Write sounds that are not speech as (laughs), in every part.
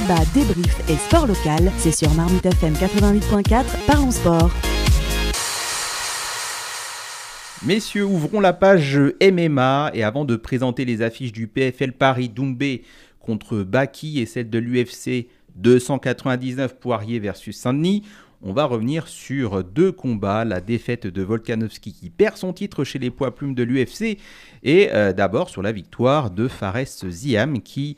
débat, débrief et sport local, c'est sur Marmite FM 88.4, parlons sport. Messieurs, ouvrons la page MMA et avant de présenter les affiches du PFL Paris Doumbé contre Baki et celle de l'UFC 299 Poirier versus Saint-Denis, on va revenir sur deux combats, la défaite de Volkanovski qui perd son titre chez les poids plumes de l'UFC et euh, d'abord sur la victoire de Fares Ziam qui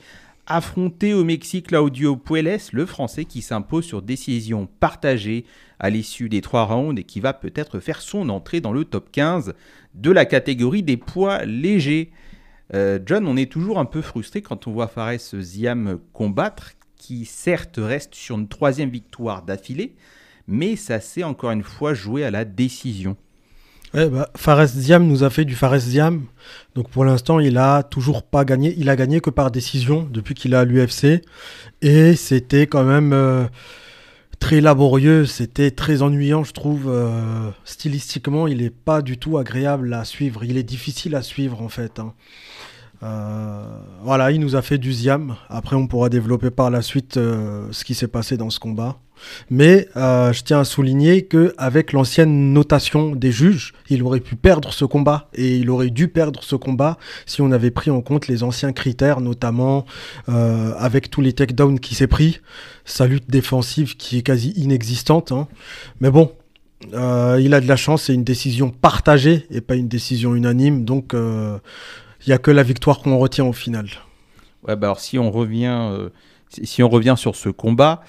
affrontait au Mexique Claudio Puelles, le français qui s'impose sur décision partagée à l'issue des trois rounds et qui va peut-être faire son entrée dans le top 15 de la catégorie des poids légers. Euh, John, on est toujours un peu frustré quand on voit Fares Ziam combattre, qui certes reste sur une troisième victoire d'affilée, mais ça s'est encore une fois joué à la décision. Ouais, bah, Fares Diam nous a fait du Fares Diam. Donc pour l'instant, il a toujours pas gagné. Il a gagné que par décision depuis qu'il est à l'UFC. Et c'était quand même euh, très laborieux. C'était très ennuyant, je trouve. Euh, stylistiquement, il n'est pas du tout agréable à suivre. Il est difficile à suivre en fait. Hein. Euh, voilà, il nous a fait du Ziam. Après, on pourra développer par la suite ce qui s'est passé dans ce combat. Mais euh, je tiens à souligner qu'avec l'ancienne notation des juges, il aurait pu perdre ce combat et il aurait dû perdre ce combat si on avait pris en compte les anciens critères, notamment euh, avec tous les takedowns qui s'est pris, sa lutte défensive qui est quasi inexistante. Hein. Mais bon, euh, il a de la chance, c'est une décision partagée et pas une décision unanime, donc il n'y a que la victoire qu'on retient au final. Ouais, bah alors si on revient, si on revient sur ce combat.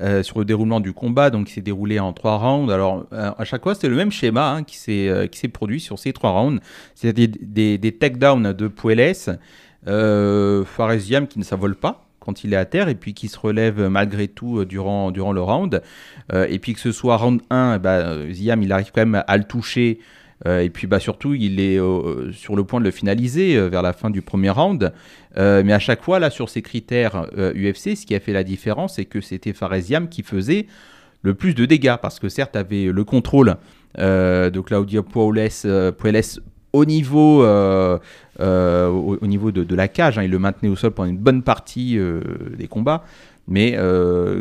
Euh, sur le déroulement du combat, donc qui s'est déroulé en trois rounds. Alors, euh, à chaque fois, c'est le même schéma hein, euh, qui s'est produit sur ces trois rounds. C'est des, des, des takedowns de Puelles, euh, Faresiam qui ne s'avole pas quand il est à terre et puis qui se relève malgré tout durant, durant le round. et puis que ce soit round 1, bah, Ziam, il arrive quand même à le toucher euh, et puis bah, surtout, il est euh, sur le point de le finaliser euh, vers la fin du premier round. mais à chaque fois, là, sur ces critères UFC, ce qui a fait la différence, c'est que c'était Faresiam qui faisait le plus de dégâts, parce que certes, avait le contrôle de Claudio Puelles, au niveau, au, niveau de, la cage. Hein. il le maintenait au sol pendant une bonne partie des combats. Mais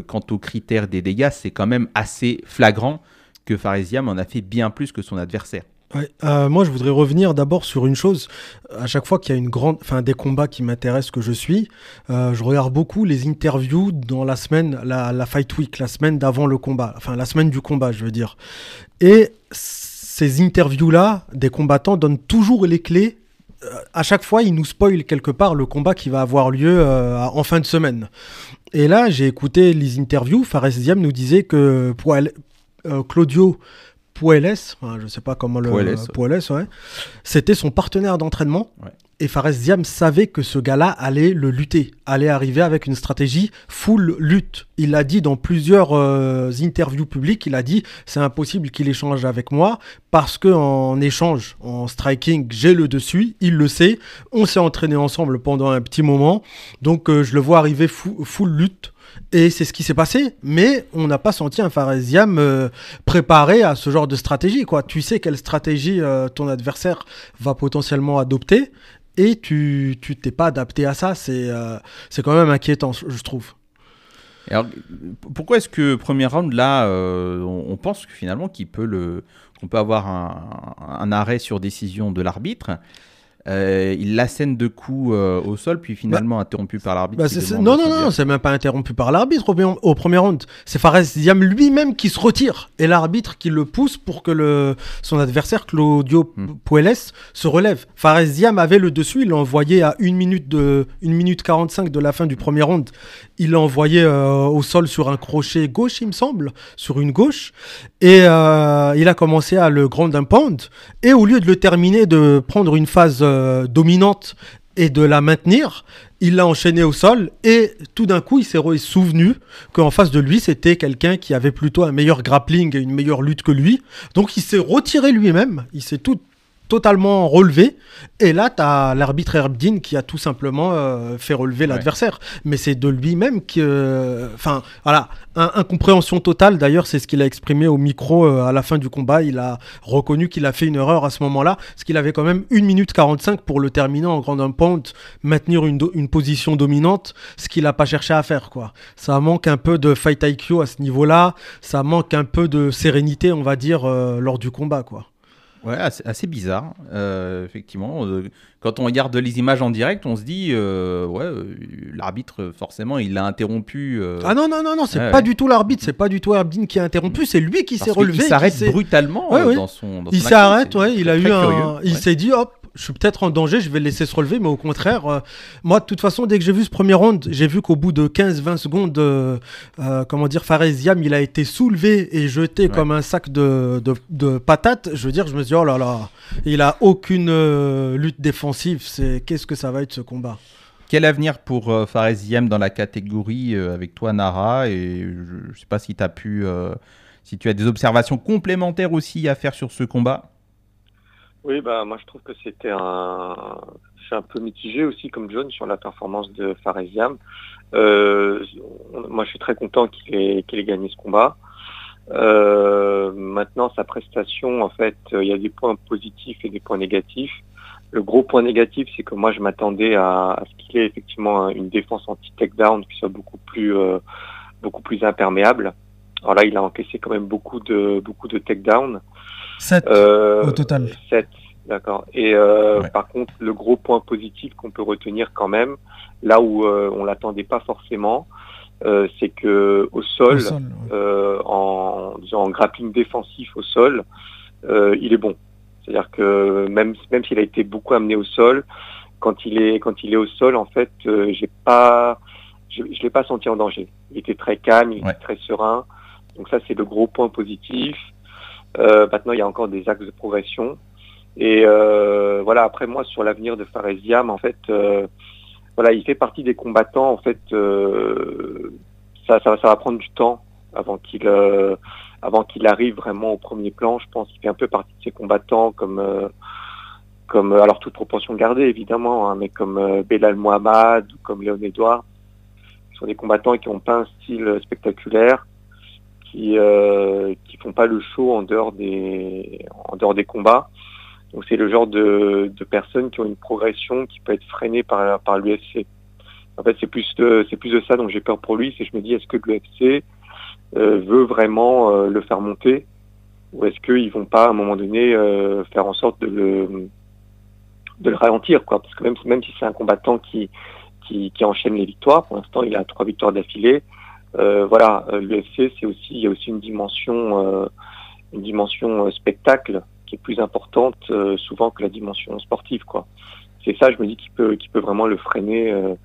quant aux critères des dégâts, c'est quand même assez flagrant que Faresiam en a fait bien plus que son adversaire. Euh, moi, je voudrais revenir d'abord sur une chose. À chaque fois qu'il y a une grande, enfin, des combats qui m'intéressent, que je suis, euh, je regarde beaucoup les interviews dans la semaine, la, Fight Week, la semaine d'avant le combat, enfin la semaine du combat, je veux dire. Et ces interviews-là, des combattants donnent toujours les clés. Euh, à chaque fois, ils nous spoilent quelque part le combat qui va avoir lieu en fin de semaine. Et là, j'ai écouté les interviews. Fares Diam nous disait que pour Claudio Puelles, je ne sais pas comment le Puelles, ouais. c'était son partenaire d'entraînement. Et Fares Diam savait que ce gars-là allait le lutter, allait arriver avec une stratégie full lutte. Il l'a dit dans plusieurs euh, interviews publiques, il a dit c'est impossible qu'il échange avec moi parce que en échange, en striking, j'ai le dessus, il le sait. On s'est entraîné ensemble pendant un petit moment, donc euh, je le vois arriver full lutte. Et c'est ce qui s'est passé, mais on n'a pas senti un Faresiam euh, préparé à ce genre de stratégie. Quoi. Tu sais quelle stratégie euh, ton adversaire va potentiellement adopter, et tu t'es pas adapté à ça. C'est euh, quand même inquiétant, je trouve. Alors, pourquoi est-ce que premier round là, on, pense finalement qu'il peut le, qu'on peut avoir un, arrêt sur décision de l'arbitre? Euh, il l'assène de coups euh, au sol, puis finalement bah, interrompu par l'arbitre. Bah, non, non, non, c'est même pas interrompu par l'arbitre au, premier round. C'est Fares Diam lui-même qui se retire et l'arbitre qui le pousse pour que le, son adversaire, Claudio hmm. Puelles, se relève. Fares Diam avait le dessus, il l'a envoyé à 1 minute, de, 1 minute 45 de la fin du premier round. Il l'a envoyé euh, au sol sur un crochet gauche, il me semble, sur une gauche. Et il a commencé à le grand pound. Et au lieu de le terminer, de prendre une phase euh, dominante et de la maintenir, il l'a enchaîné au sol et tout d'un coup il s'est souvenu qu'en face de lui c'était quelqu'un qui avait plutôt un meilleur grappling et une meilleure lutte que lui. Donc il s'est retiré lui-même, il s'est tout totalement relevé. Et là, tu as l'arbitre Herbdin qui a tout simplement euh, fait relever l'adversaire. Mais c'est de lui-même que. euh, Enfin, voilà, un- incompréhension totale. D'ailleurs, c'est ce qu'il a exprimé au micro euh, à la fin du combat. Il a reconnu qu'il a fait une erreur à ce moment-là, parce qu'il avait quand même 1 minute 45 pour le terminer en grand pound, maintenir une, une position dominante, ce qu'il n'a pas cherché à faire. quoi. Ça manque un peu de fight IQ à ce niveau-là. Ça manque un peu de sérénité, on va dire, euh, lors du combat. quoi. Ouais, assez, assez bizarre, euh, effectivement. Euh, quand on regarde les images en direct, on se dit, euh, ouais, euh, l'arbitre, forcément, il l'a interrompu. euh, Ah non, non, non, non, c'est Ouais, pas ouais. du tout l'arbitre, c'est pas du tout Herbdin qui a interrompu, c'est lui qui s'est relevé. qui s'arrête brutalement Ouais, dans son. dans Il s'arrête, ouais, il a très, eu très un. curieux, Il s'est dit, hop, je suis peut-être en danger, je vais le laisser se relever, mais au contraire, euh, moi, de toute façon, dès que j'ai vu ce premier round, j'ai vu qu'au bout de 15-20 secondes, euh, euh, comment dire, Fares Yam, il a été soulevé et jeté Ouais. comme un sac de, de, de patates. Je veux dire, je me suis dit, oh là là, il a aucune lutte défensive. C'est qu'est-ce que ça va être ce combat? Quel avenir pour Fares Yam dans la catégorie avec toi, Nara? Et je ne sais pas si tu as pu. si tu as des observations complémentaires aussi à faire sur ce combat. Oui, bah moi je trouve que c'était un. Je un peu mitigé aussi comme John sur la performance de Faresiam. Euh, moi je suis très content qu'il ait, ait gagné ce combat. Euh, maintenant sa prestation, en fait, euh, il y a des points positifs et des points négatifs. Le gros point négatif, c'est que moi je m'attendais à, ce qu'il ait effectivement un- une défense anti-takedown qui soit beaucoup plus beaucoup plus imperméable. Alors là, il a encaissé quand même beaucoup de beaucoup de takedown. 7 Euh, Au total. 7, d'accord. Et euh, Ouais. par contre, le gros point positif qu'on peut retenir quand même, là où euh, on l'attendait pas forcément, euh, c'est que au sol, euh, en, disons, en grappling défensif au sol, euh, il est bon. C'est-à-dire que même même s'il a été beaucoup amené au sol, quand il est quand il est au sol, en fait, j'ai pas je, je l'ai pas senti en danger. Il était très calme, il Ouais. était très serein. Donc ça, c'est le gros point positif. Euh, maintenant, il y a encore des axes de progression. Et euh, voilà, après moi, sur l'avenir de Faresiam, en fait, euh, voilà, il fait partie des combattants. En fait, ça, ça, ça va prendre du temps avant qu'il euh, avant qu'il arrive vraiment au premier plan. Je pense qu'il fait un peu partie de ces combattants comme euh, comme alors toute proportion gardée évidemment, hein, mais comme euh, Belal Mohamed ou comme Léon Edouard, qui sont des combattants qui n'ont pas un style spectaculaire, qui euh, qui font pas le show en dehors des en dehors des combats. Donc c'est le genre de, de personnes qui ont une progression qui peut être freinée par par l'UFC. En fait, c'est plus de c'est plus de ça dont j'ai peur pour lui. C'est je me dis est-ce que l'UFC euh, veut vraiment euh, le faire monter? Ou est-ce qu'ils vont pas à un moment donné euh, faire en sorte de le de le ralentir quoi? Parce que même même si c'est un combattant qui qui, qui enchaîne les victoires pour l'instant il a trois victoires d'affilée voilà euh, l'UFC c'est aussi il y a aussi une dimension euh, une dimension euh, spectacle qui est plus importante euh, souvent que la dimension sportive quoi c'est ça je me dis qu'il peut qu'il peut vraiment le freiner euh,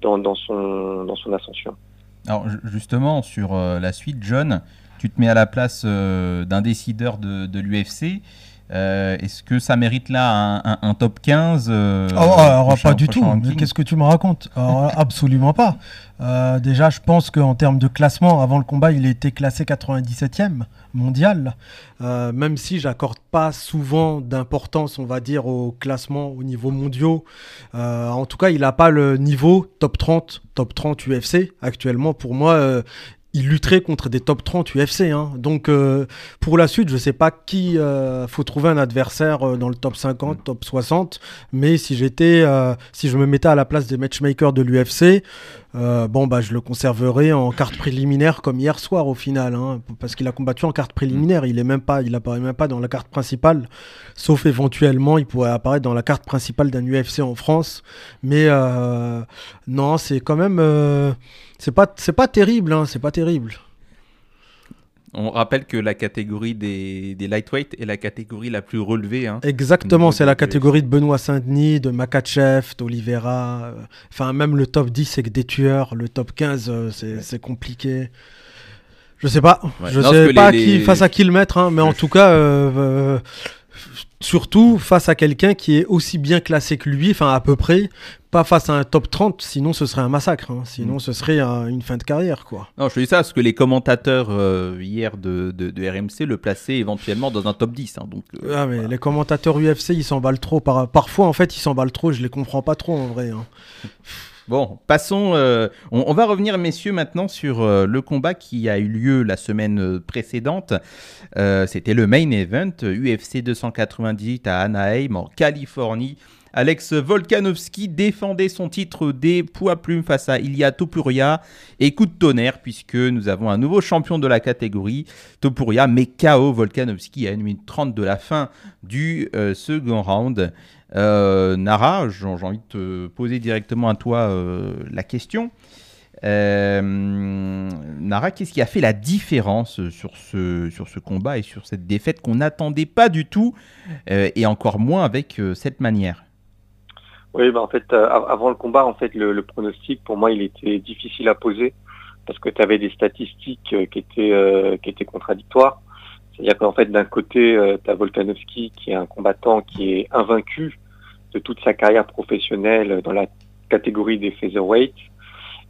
dans, dans son dans son ascension Alors ju- justement, sur euh, la suite, John, tu te mets à la place euh, d'un décideur de, de l'UFC. Euh, Est-ce que ça mérite là un, un- un top 15 euh, Oh, alors, prochain- pas du tout. Qu'est-ce que tu me racontes? Alors, (laughs) Absolument pas. Euh, déjà, je pense qu'en termes de classement, avant le combat, il était classé 97e mondial. Même si j'accorde pas souvent d'importance, on va dire, au classement au niveau mondiaux. Euh, en tout cas, il n'a pas le niveau top 30, top 30 UFC. Actuellement, pour moi, il lutterait contre des top 30 UFC. hein. Donc, euh, pour la suite, je sais pas qui. euh, faut trouver un adversaire euh, dans le top 50, top 60. Mais si j'étais, euh, si je me mettais à la place des matchmakers de l'UFC, euh, bon bah je le conserverais en carte préliminaire comme hier soir au final, hein, parce qu'il a combattu en carte préliminaire. Il est même pas, il apparaît même pas dans la carte principale, sauf éventuellement il pourrait apparaître dans la carte principale d'un UFC en France. Mais euh, non, c'est quand même, euh, c'est pas, c'est pas terrible, hein, c'est pas terrible. On rappelle que la catégorie des, des lightweight est la catégorie la plus relevée. hein. Exactement, c'est la catégorie de Benoît Saint-Denis, de Makachev, d'Olivera. euh, Enfin, même le top 10, c'est que des tueurs. Le top 15, euh, c'est compliqué. Je sais pas. Ouais. Je Non, sais pas les- qui, les- face à qui le mettre, hein, mais en tout cas, euh, euh, surtout face à quelqu'un qui est aussi bien classé que lui, enfin à peu près, pas face à un top 30, sinon ce serait un massacre, hein. sinon mm. ce serait une fin de carrière. quoi. Non, je dis ça parce que les commentateurs euh, hier de, de, RMC le plaçaient éventuellement dans un top 10. Hein, donc, euh, ah, mais les commentateurs UFC, ils s'emballent trop. Par... Parfois, en fait, ils s'emballent trop, je les comprends pas trop en vrai. Hein. (laughs) Bon, passons. Euh, on, va revenir, messieurs, maintenant sur euh, le combat qui a eu lieu la semaine euh, précédente. C'était le main event UFC 298 à Anaheim, en Californie. Alex Volkanovski défendait son titre des poids plumes face à Ilya Topuria. Et coup de tonnerre, puisque nous avons un nouveau champion de la catégorie, Topuria, mais KO Volkanovski à 1 minute 30 de la fin du second round. Euh, Nara, j'ai envie de te poser directement à toi euh, la question. Euh, Nara, qu'est-ce qui a fait la différence sur ce, sur ce combat et sur cette défaite qu'on n'attendait pas du tout, et encore moins avec cette manière? Oui, bah en fait, avant le combat, en fait, le, pronostic, pour moi, il était difficile à poser parce que tu avais des statistiques qui étaient, qui étaient contradictoires. C'est-à-dire qu'en fait, d'un côté, tu as Volkanovski qui est un combattant qui est invaincu de toute sa carrière professionnelle dans la catégorie des featherweight.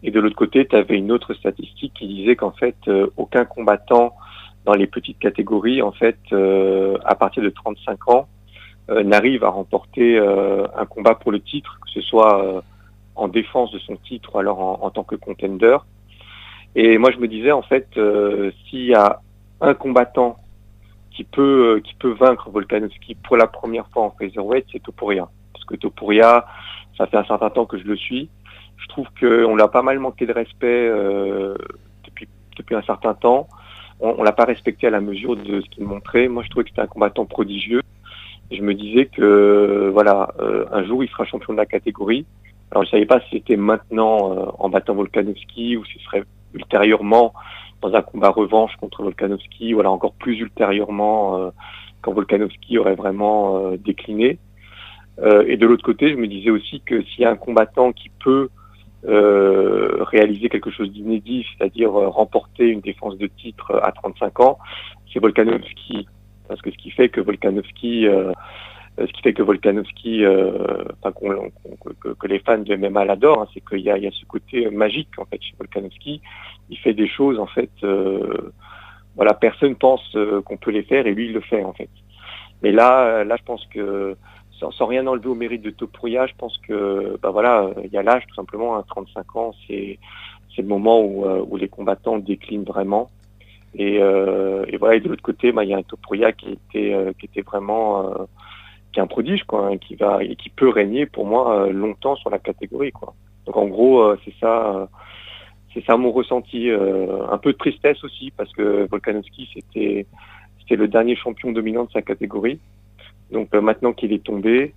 Et de l'autre côté, tu avais une autre statistique qui disait qu'en fait, euh, aucun combattant dans les petites catégories, en fait, euh, à partir de 35 ans, euh, n'arrive à remporter un combat pour le titre, que ce soit en défense de son titre ou alors en, tant que contender. Et moi, je me disais, en fait, s'il y a un combattant qui peut, qui peut vaincre Volkanovski pour la première fois en featherweight, c'est Topuria parce que Topuria, ça fait un certain temps que je le suis. Je trouve qu'on l'a pas mal manqué de respect euh, depuis, depuis un certain temps. On, ne l'a pas respecté à la mesure de ce qu'il montrait. Moi, je trouvais que c'était un combattant prodigieux. Je me disais que voilà, euh, un jour, il sera champion de la catégorie. Alors, je savais pas si c'était maintenant euh, en battant Volkanovski ou si ce serait ultérieurement dans un combat revanche contre Volkanovski, ou alors encore plus ultérieurement quand Volkanovski aurait vraiment décliné. Euh, et de l'autre côté, je me disais aussi que s'il y a un combattant qui peut euh, réaliser quelque chose d'inédit, c'est-à-dire euh, remporter une défense de titre à 35 ans, c'est Volkanovski. Fait que Volkanovski, ce qui fait que Volkanovski, enfin, que, les fans de MMA l'adorent, hein, c'est qu'il y a, ce côté magique en fait chez Volkanovski. Il fait des choses en fait, voilà, personne pense qu'on peut les faire et lui il le fait en fait. Mais là, là, je pense que sans, rien enlever au mérite de Topuria, je pense que bah voilà, il y a l'âge tout simplement, à hein, 35 ans, c'est c'est le moment euh, où les combattants déclinent vraiment. Et, euh, et voilà, et de l'autre côté, bah, il y a un Topuria qui était euh, qui était vraiment qui est un prodige quoi, hein, qui va et qui peut régner pour moi longtemps sur la catégorie quoi. Donc en gros, c'est ça c'est ça mon ressenti. un peu de tristesse aussi parce que Volkanovski c'était le dernier champion dominant de sa catégorie. Donc euh, maintenant qu'il est tombé,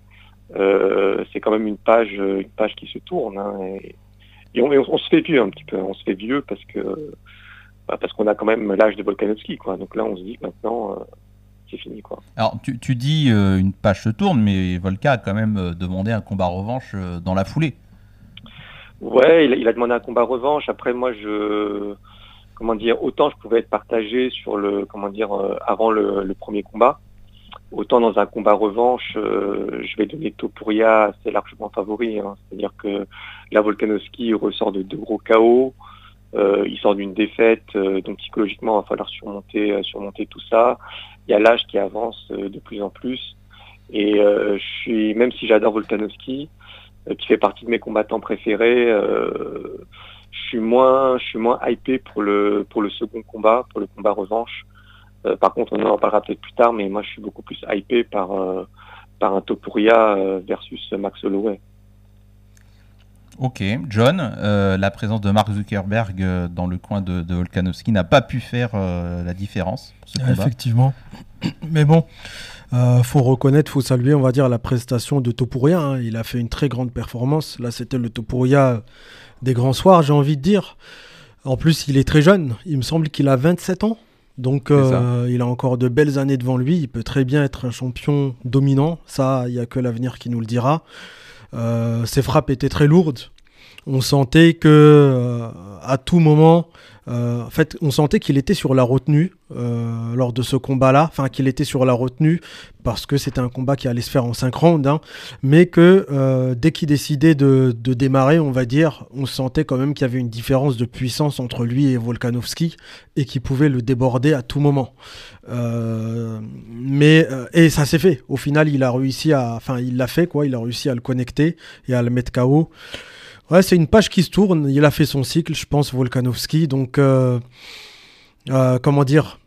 euh, c'est quand même une page, une page qui se tourne. Hein, et, on, se fait vieux un petit peu. On se fait vieux parce que bah, parce qu'on a quand même l'âge de Volkanovski, quoi. Donc là, on se dit que maintenant, euh, c'est fini, quoi. Alors, tu, dis une page se tourne, mais Volka a quand même demandé un combat revanche dans la foulée. Ouais, il a, demandé un combat revanche. Après, moi, je, comment dire, autant je pouvais être partagé sur le, comment dire, avant le premier combat. Autant dans un combat revanche, euh, je vais donner Topuria assez largement favori. Hein. C'est-à-dire que la Volkanovski ressort de deux gros chaos. Euh, il sort d'une défaite, euh, donc psychologiquement, il va falloir surmonter, surmonter tout ça. Il y a l'âge qui avance de plus en plus. Et je suis, même si j'adore Volkanovski, qui fait partie de mes combattants préférés, je suis moins, je suis moins hypé pour le pour le second combat, pour le combat revanche. Euh, par contre, on en parlera peut-être plus tard, mais moi je suis beaucoup plus hypé par, euh, par un Topuria euh, versus Max Holloway. Ok, John, la présence de Mark Zuckerberg dans le coin de, de Volkanovski n'a pas pu faire la différence. Effectivement. (clears throat) Mais bon, euh, faut reconnaître, faut saluer, on va dire, la prestation de Topuria. Hein. Il a fait une très grande performance. Là, c'était le Topuria des grands soirs, j'ai envie de dire. En plus, il est très jeune. Il me semble qu'il a 27 ans. Donc euh, il a encore de belles années devant lui. Il peut très bien être un champion dominant. Ça, il n'y a que l'avenir qui nous le dira. Euh, ses frappes étaient très lourdes. On sentait que euh, à tout moment, Euh, en fait, on sentait qu'il était sur la retenue euh, lors de ce combat-là, enfin qu'il était sur la retenue parce que c'était un combat qui allait se faire en 5 rounds, hein. mais que euh, dès qu'il décidait de, démarrer, on va dire, on sentait quand même qu'il y avait une différence de puissance entre lui et Volkanovski et qu'il pouvait le déborder à tout moment. mais et ça s'est fait. Au final, il a réussi à, enfin, il l'a fait quoi, il a réussi à le connecter et à le mettre KO. Ouais, c'est une page qui se tourne. Il a fait son cycle, je pense, Volkanovski. Donc, euh, euh, comment dire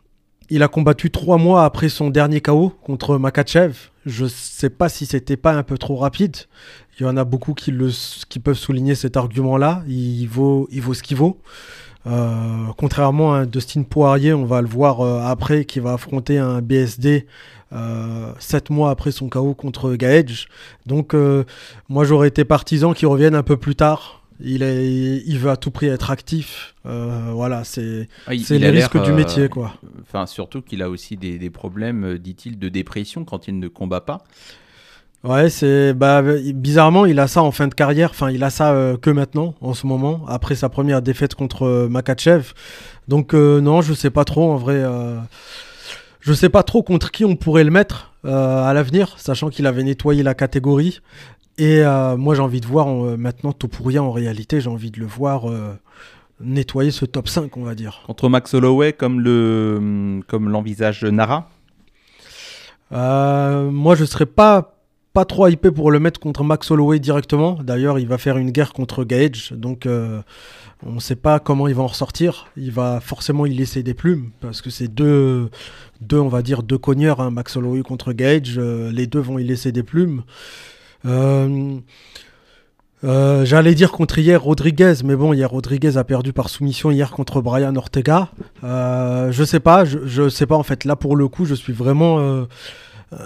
Il a combattu trois mois après son dernier KO contre Makachev. Je sais pas si c'était pas un peu trop rapide. Il y en a beaucoup qui, peuvent souligner cet argument-là. Il vaut, ce qu'il vaut. Euh, contrairement à Dustin Poirier, on va le voir après, qui va affronter un BSD sept mois après son KO contre Gaedge. Donc euh, moi j'aurais été partisan qu'il revienne un peu plus tard. Il, est, il veut à tout prix être actif. Euh, voilà, c'est ah, les risques du métier. quoi. Enfin, surtout qu'il a aussi des, des problèmes, dit-il, de dépression quand il ne combat pas. Ouais, c'est bah, bizarrement il a ça en fin de carrière. Enfin, il a ça que maintenant, en ce moment, après sa première défaite contre Makachev. Donc non, je sais pas trop en vrai. Je sais pas trop contre qui on pourrait le mettre euh, à l'avenir, sachant qu'il avait nettoyé la catégorie. Et euh, moi, j'ai envie de voir euh, maintenant Topuria en réalité, j'ai envie de le voir nettoyer ce top 5, on va dire. Contre Max Holloway, comme le comme l'envisage Nara? Moi, je serais pas pas trop hypé pour le mettre contre Max Holloway directement. D'ailleurs, il va faire une guerre contre Gage, donc on ne sait pas comment il va en ressortir. Il va forcément y laisser des plumes parce que c'est deux, deux, on va dire, deux cogneurs, hein, Max Holloway contre Gage. Euh, les deux vont y laisser des plumes. Euh, euh, j'allais dire contre hier Rodriguez, mais bon, hier Rodriguez a perdu par soumission hier contre Brian Ortega. je sais pas, je, je, sais pas en fait. Là pour le coup, je suis vraiment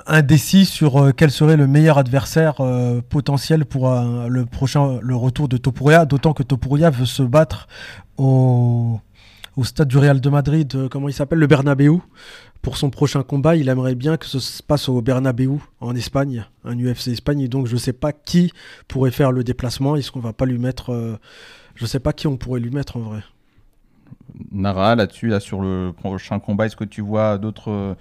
indécis sur quel serait le meilleur adversaire potentiel pour le prochain, le retour de Topuria. D'autant que Topuria veut se battre au, stade du Real de Madrid, comment il s'appelle, le Bernabeu pour son prochain combat, il aimerait bien que ce se passe au Bernabeu en Espagne, un UFC Espagne. donc je ne sais pas qui pourrait faire le déplacement. Est-ce qu'on va pas lui mettre euh, Je ne sais pas qui on pourrait lui mettre en vrai. Nara, là-dessus, là, sur le prochain combat, est-ce que tu vois d'autres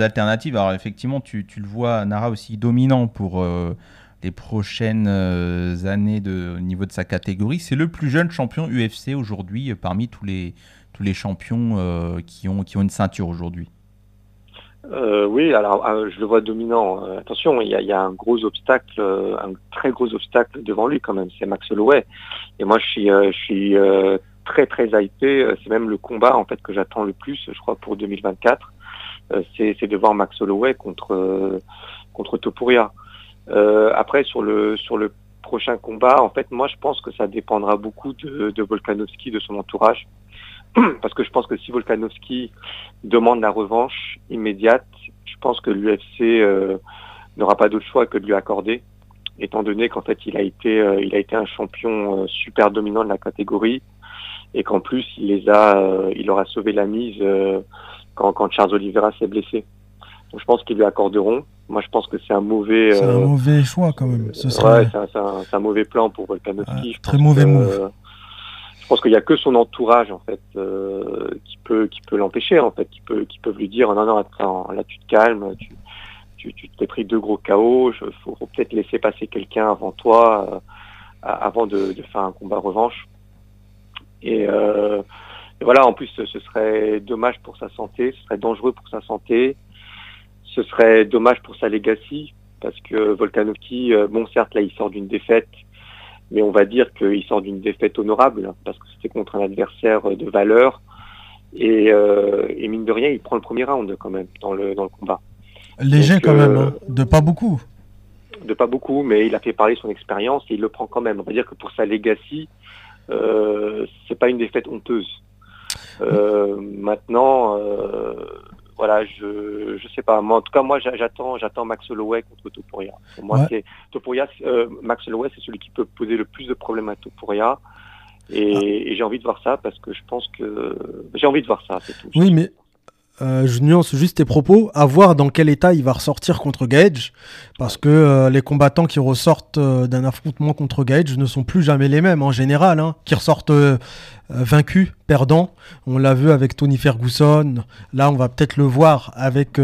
alternatives Alors effectivement, tu, le vois, Nara aussi dominant pour euh, les prochaines euh, années de, au niveau de sa catégorie. C'est le plus jeune champion UFC aujourd'hui parmi tous les, tous les champions qui, ont, qui ont une ceinture aujourd'hui. Euh, oui, alors euh, je le vois dominant. Euh, attention, il y a, un gros obstacle, un très gros obstacle devant lui quand même, c'est Max Holloway. Et moi, je suis, je suis très très hypé. C'est même le combat en fait que j'attends le plus, je crois, pour 2024. C'est de voir Max Holloway contre contre Topuria. après, sur le sur le prochain combat, en fait, moi, je pense que ça dépendra beaucoup de, de Volkanovski, de son entourage. (clears throat) parce que je pense que si Volkanovski demande la revanche immédiate, je pense que l'UFC euh, n'aura pas d'autre choix que de lui accorder, étant donné qu'en fait il a été euh, il a été un champion euh, super dominant de la catégorie et qu'en plus il les a il aura sauvé la mise quand, quand Charles Oliveira s'est blessé. Donc je pense qu'ils lui accorderont. Moi je pense que c'est un mauvais c'est un mauvais choix quand même. Ce serait... Ouais, c'est un, un, mauvais plan pour Volkanovski. très mauvais move je pense qu'il n'y a que son entourage en fait euh, qui peut qui peut l'empêcher en fait, qui peut qui peuvent lui dire non non attends là tu te calmes, tu tu t'es pris deux gros chaos, il faut, peut-être laisser passer quelqu'un avant toi euh, avant de, faire un combat revanche. Euh, et, voilà en plus ce serait dommage pour sa santé, ce serait dangereux pour sa santé, ce serait dommage pour sa legacy parce que Volkanovski bon certes là il sort d'une défaite mais on va dire qu'il sort d'une défaite honorable parce que c'était contre un adversaire de valeur euh, et, mine de rien il prend le premier round quand même dans le, dans le combat. Léger quand même, euh, hein. de pas beaucoup. De pas beaucoup, mais il a fait parler son expérience et il le prend quand même. On va dire que pour sa legacy, euh, c'est pas une défaite honteuse. Euh, maintenant, voilà, je je sais pas. Moi, en tout cas, moi, j'attends j'attends Max Holloway contre Topuria. Pour moi, c'est Topuria, euh, Max Holloway, c'est celui qui peut poser le plus de problèmes à Topuria. Et, ah. et j'ai envie de voir ça parce que je pense que j'ai envie de voir ça. Oui, mais euh, je nuance juste tes propos, à voir dans quel état il va ressortir contre Gage, parce que euh, les combattants qui ressortent euh, d'un affrontement contre Gage ne sont plus jamais les mêmes en général, hein, qui ressortent vaincus, perdants. On l'a vu avec Tony Ferguson, là on va peut-être le voir avec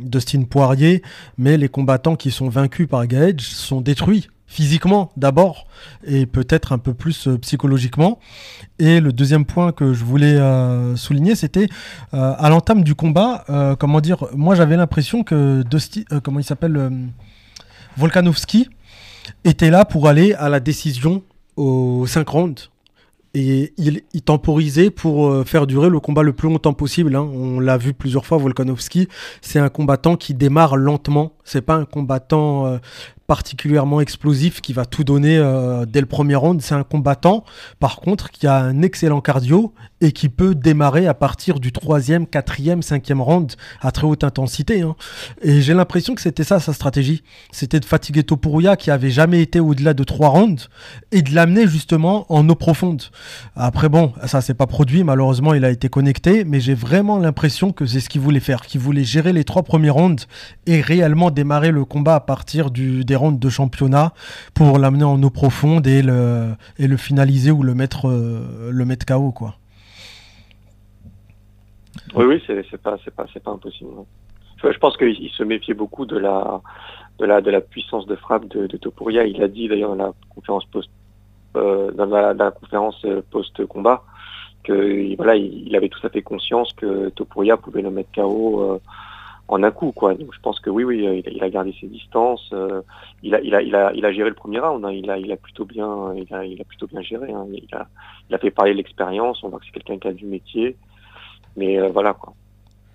Dustin Poirier, mais les combattants qui sont vaincus par Gage sont détruits physiquement d'abord et peut-être un peu plus euh, psychologiquement. Et le deuxième point que je voulais euh, souligner, c'était euh, à l'entame du combat, comment dire, moi j'avais l'impression que Dusty, comment il s'appelle, Volkanovski était là pour aller à la décision aux 5 rounds. Et il, temporisait pour faire durer le combat le plus longtemps possible. Hein. On l'a vu plusieurs fois, Volkanovski. C'est un combattant qui démarre lentement. C'est pas un combattant particulièrement explosif qui va tout donner euh, dès le premier round. C'est un combattant, par contre, qui a un excellent cardio et qui peut démarrer à partir du troisième, quatrième, cinquième round à très haute intensité. Hein. Et j'ai l'impression que c'était ça sa stratégie. C'était de fatiguer Topuria qui avait jamais été au-delà de trois rounds et de l'amener justement en eau profonde. Après bon, ça s'est pas produit, malheureusement il a été connecté, mais j'ai vraiment l'impression que c'est ce qu'il voulait faire, qu'il voulait gérer les trois premiers rounds et réellement démarrer le combat à partir du, de championnat pour l'amener en eau profonde et le, et le finaliser ou le mettre, euh, le mettre KO quoi. Oui, oui, c'est pas, c'est pas, c'est pas impossible. Je, pense qu'il se méfiait beaucoup de la, de la, de la puissance de frappe de, de Topuria. Il a dit d'ailleurs dans la conférence post, euh, dans, la, conférence euh, post combat que voilà, il, avait tout à fait conscience que Topuria pouvait le mettre KO en un coup, quoi. Donc je pense que oui, oui, il, a gardé ses distances. il a, il a, il a, il a géré le premier round. Hein. Il a, il a plutôt bien, il a, il a plutôt bien géré. Hein. Il a, il a fait parler l'expérience. On voit que c'est quelqu'un qui a du métier. Mais euh, voilà quoi.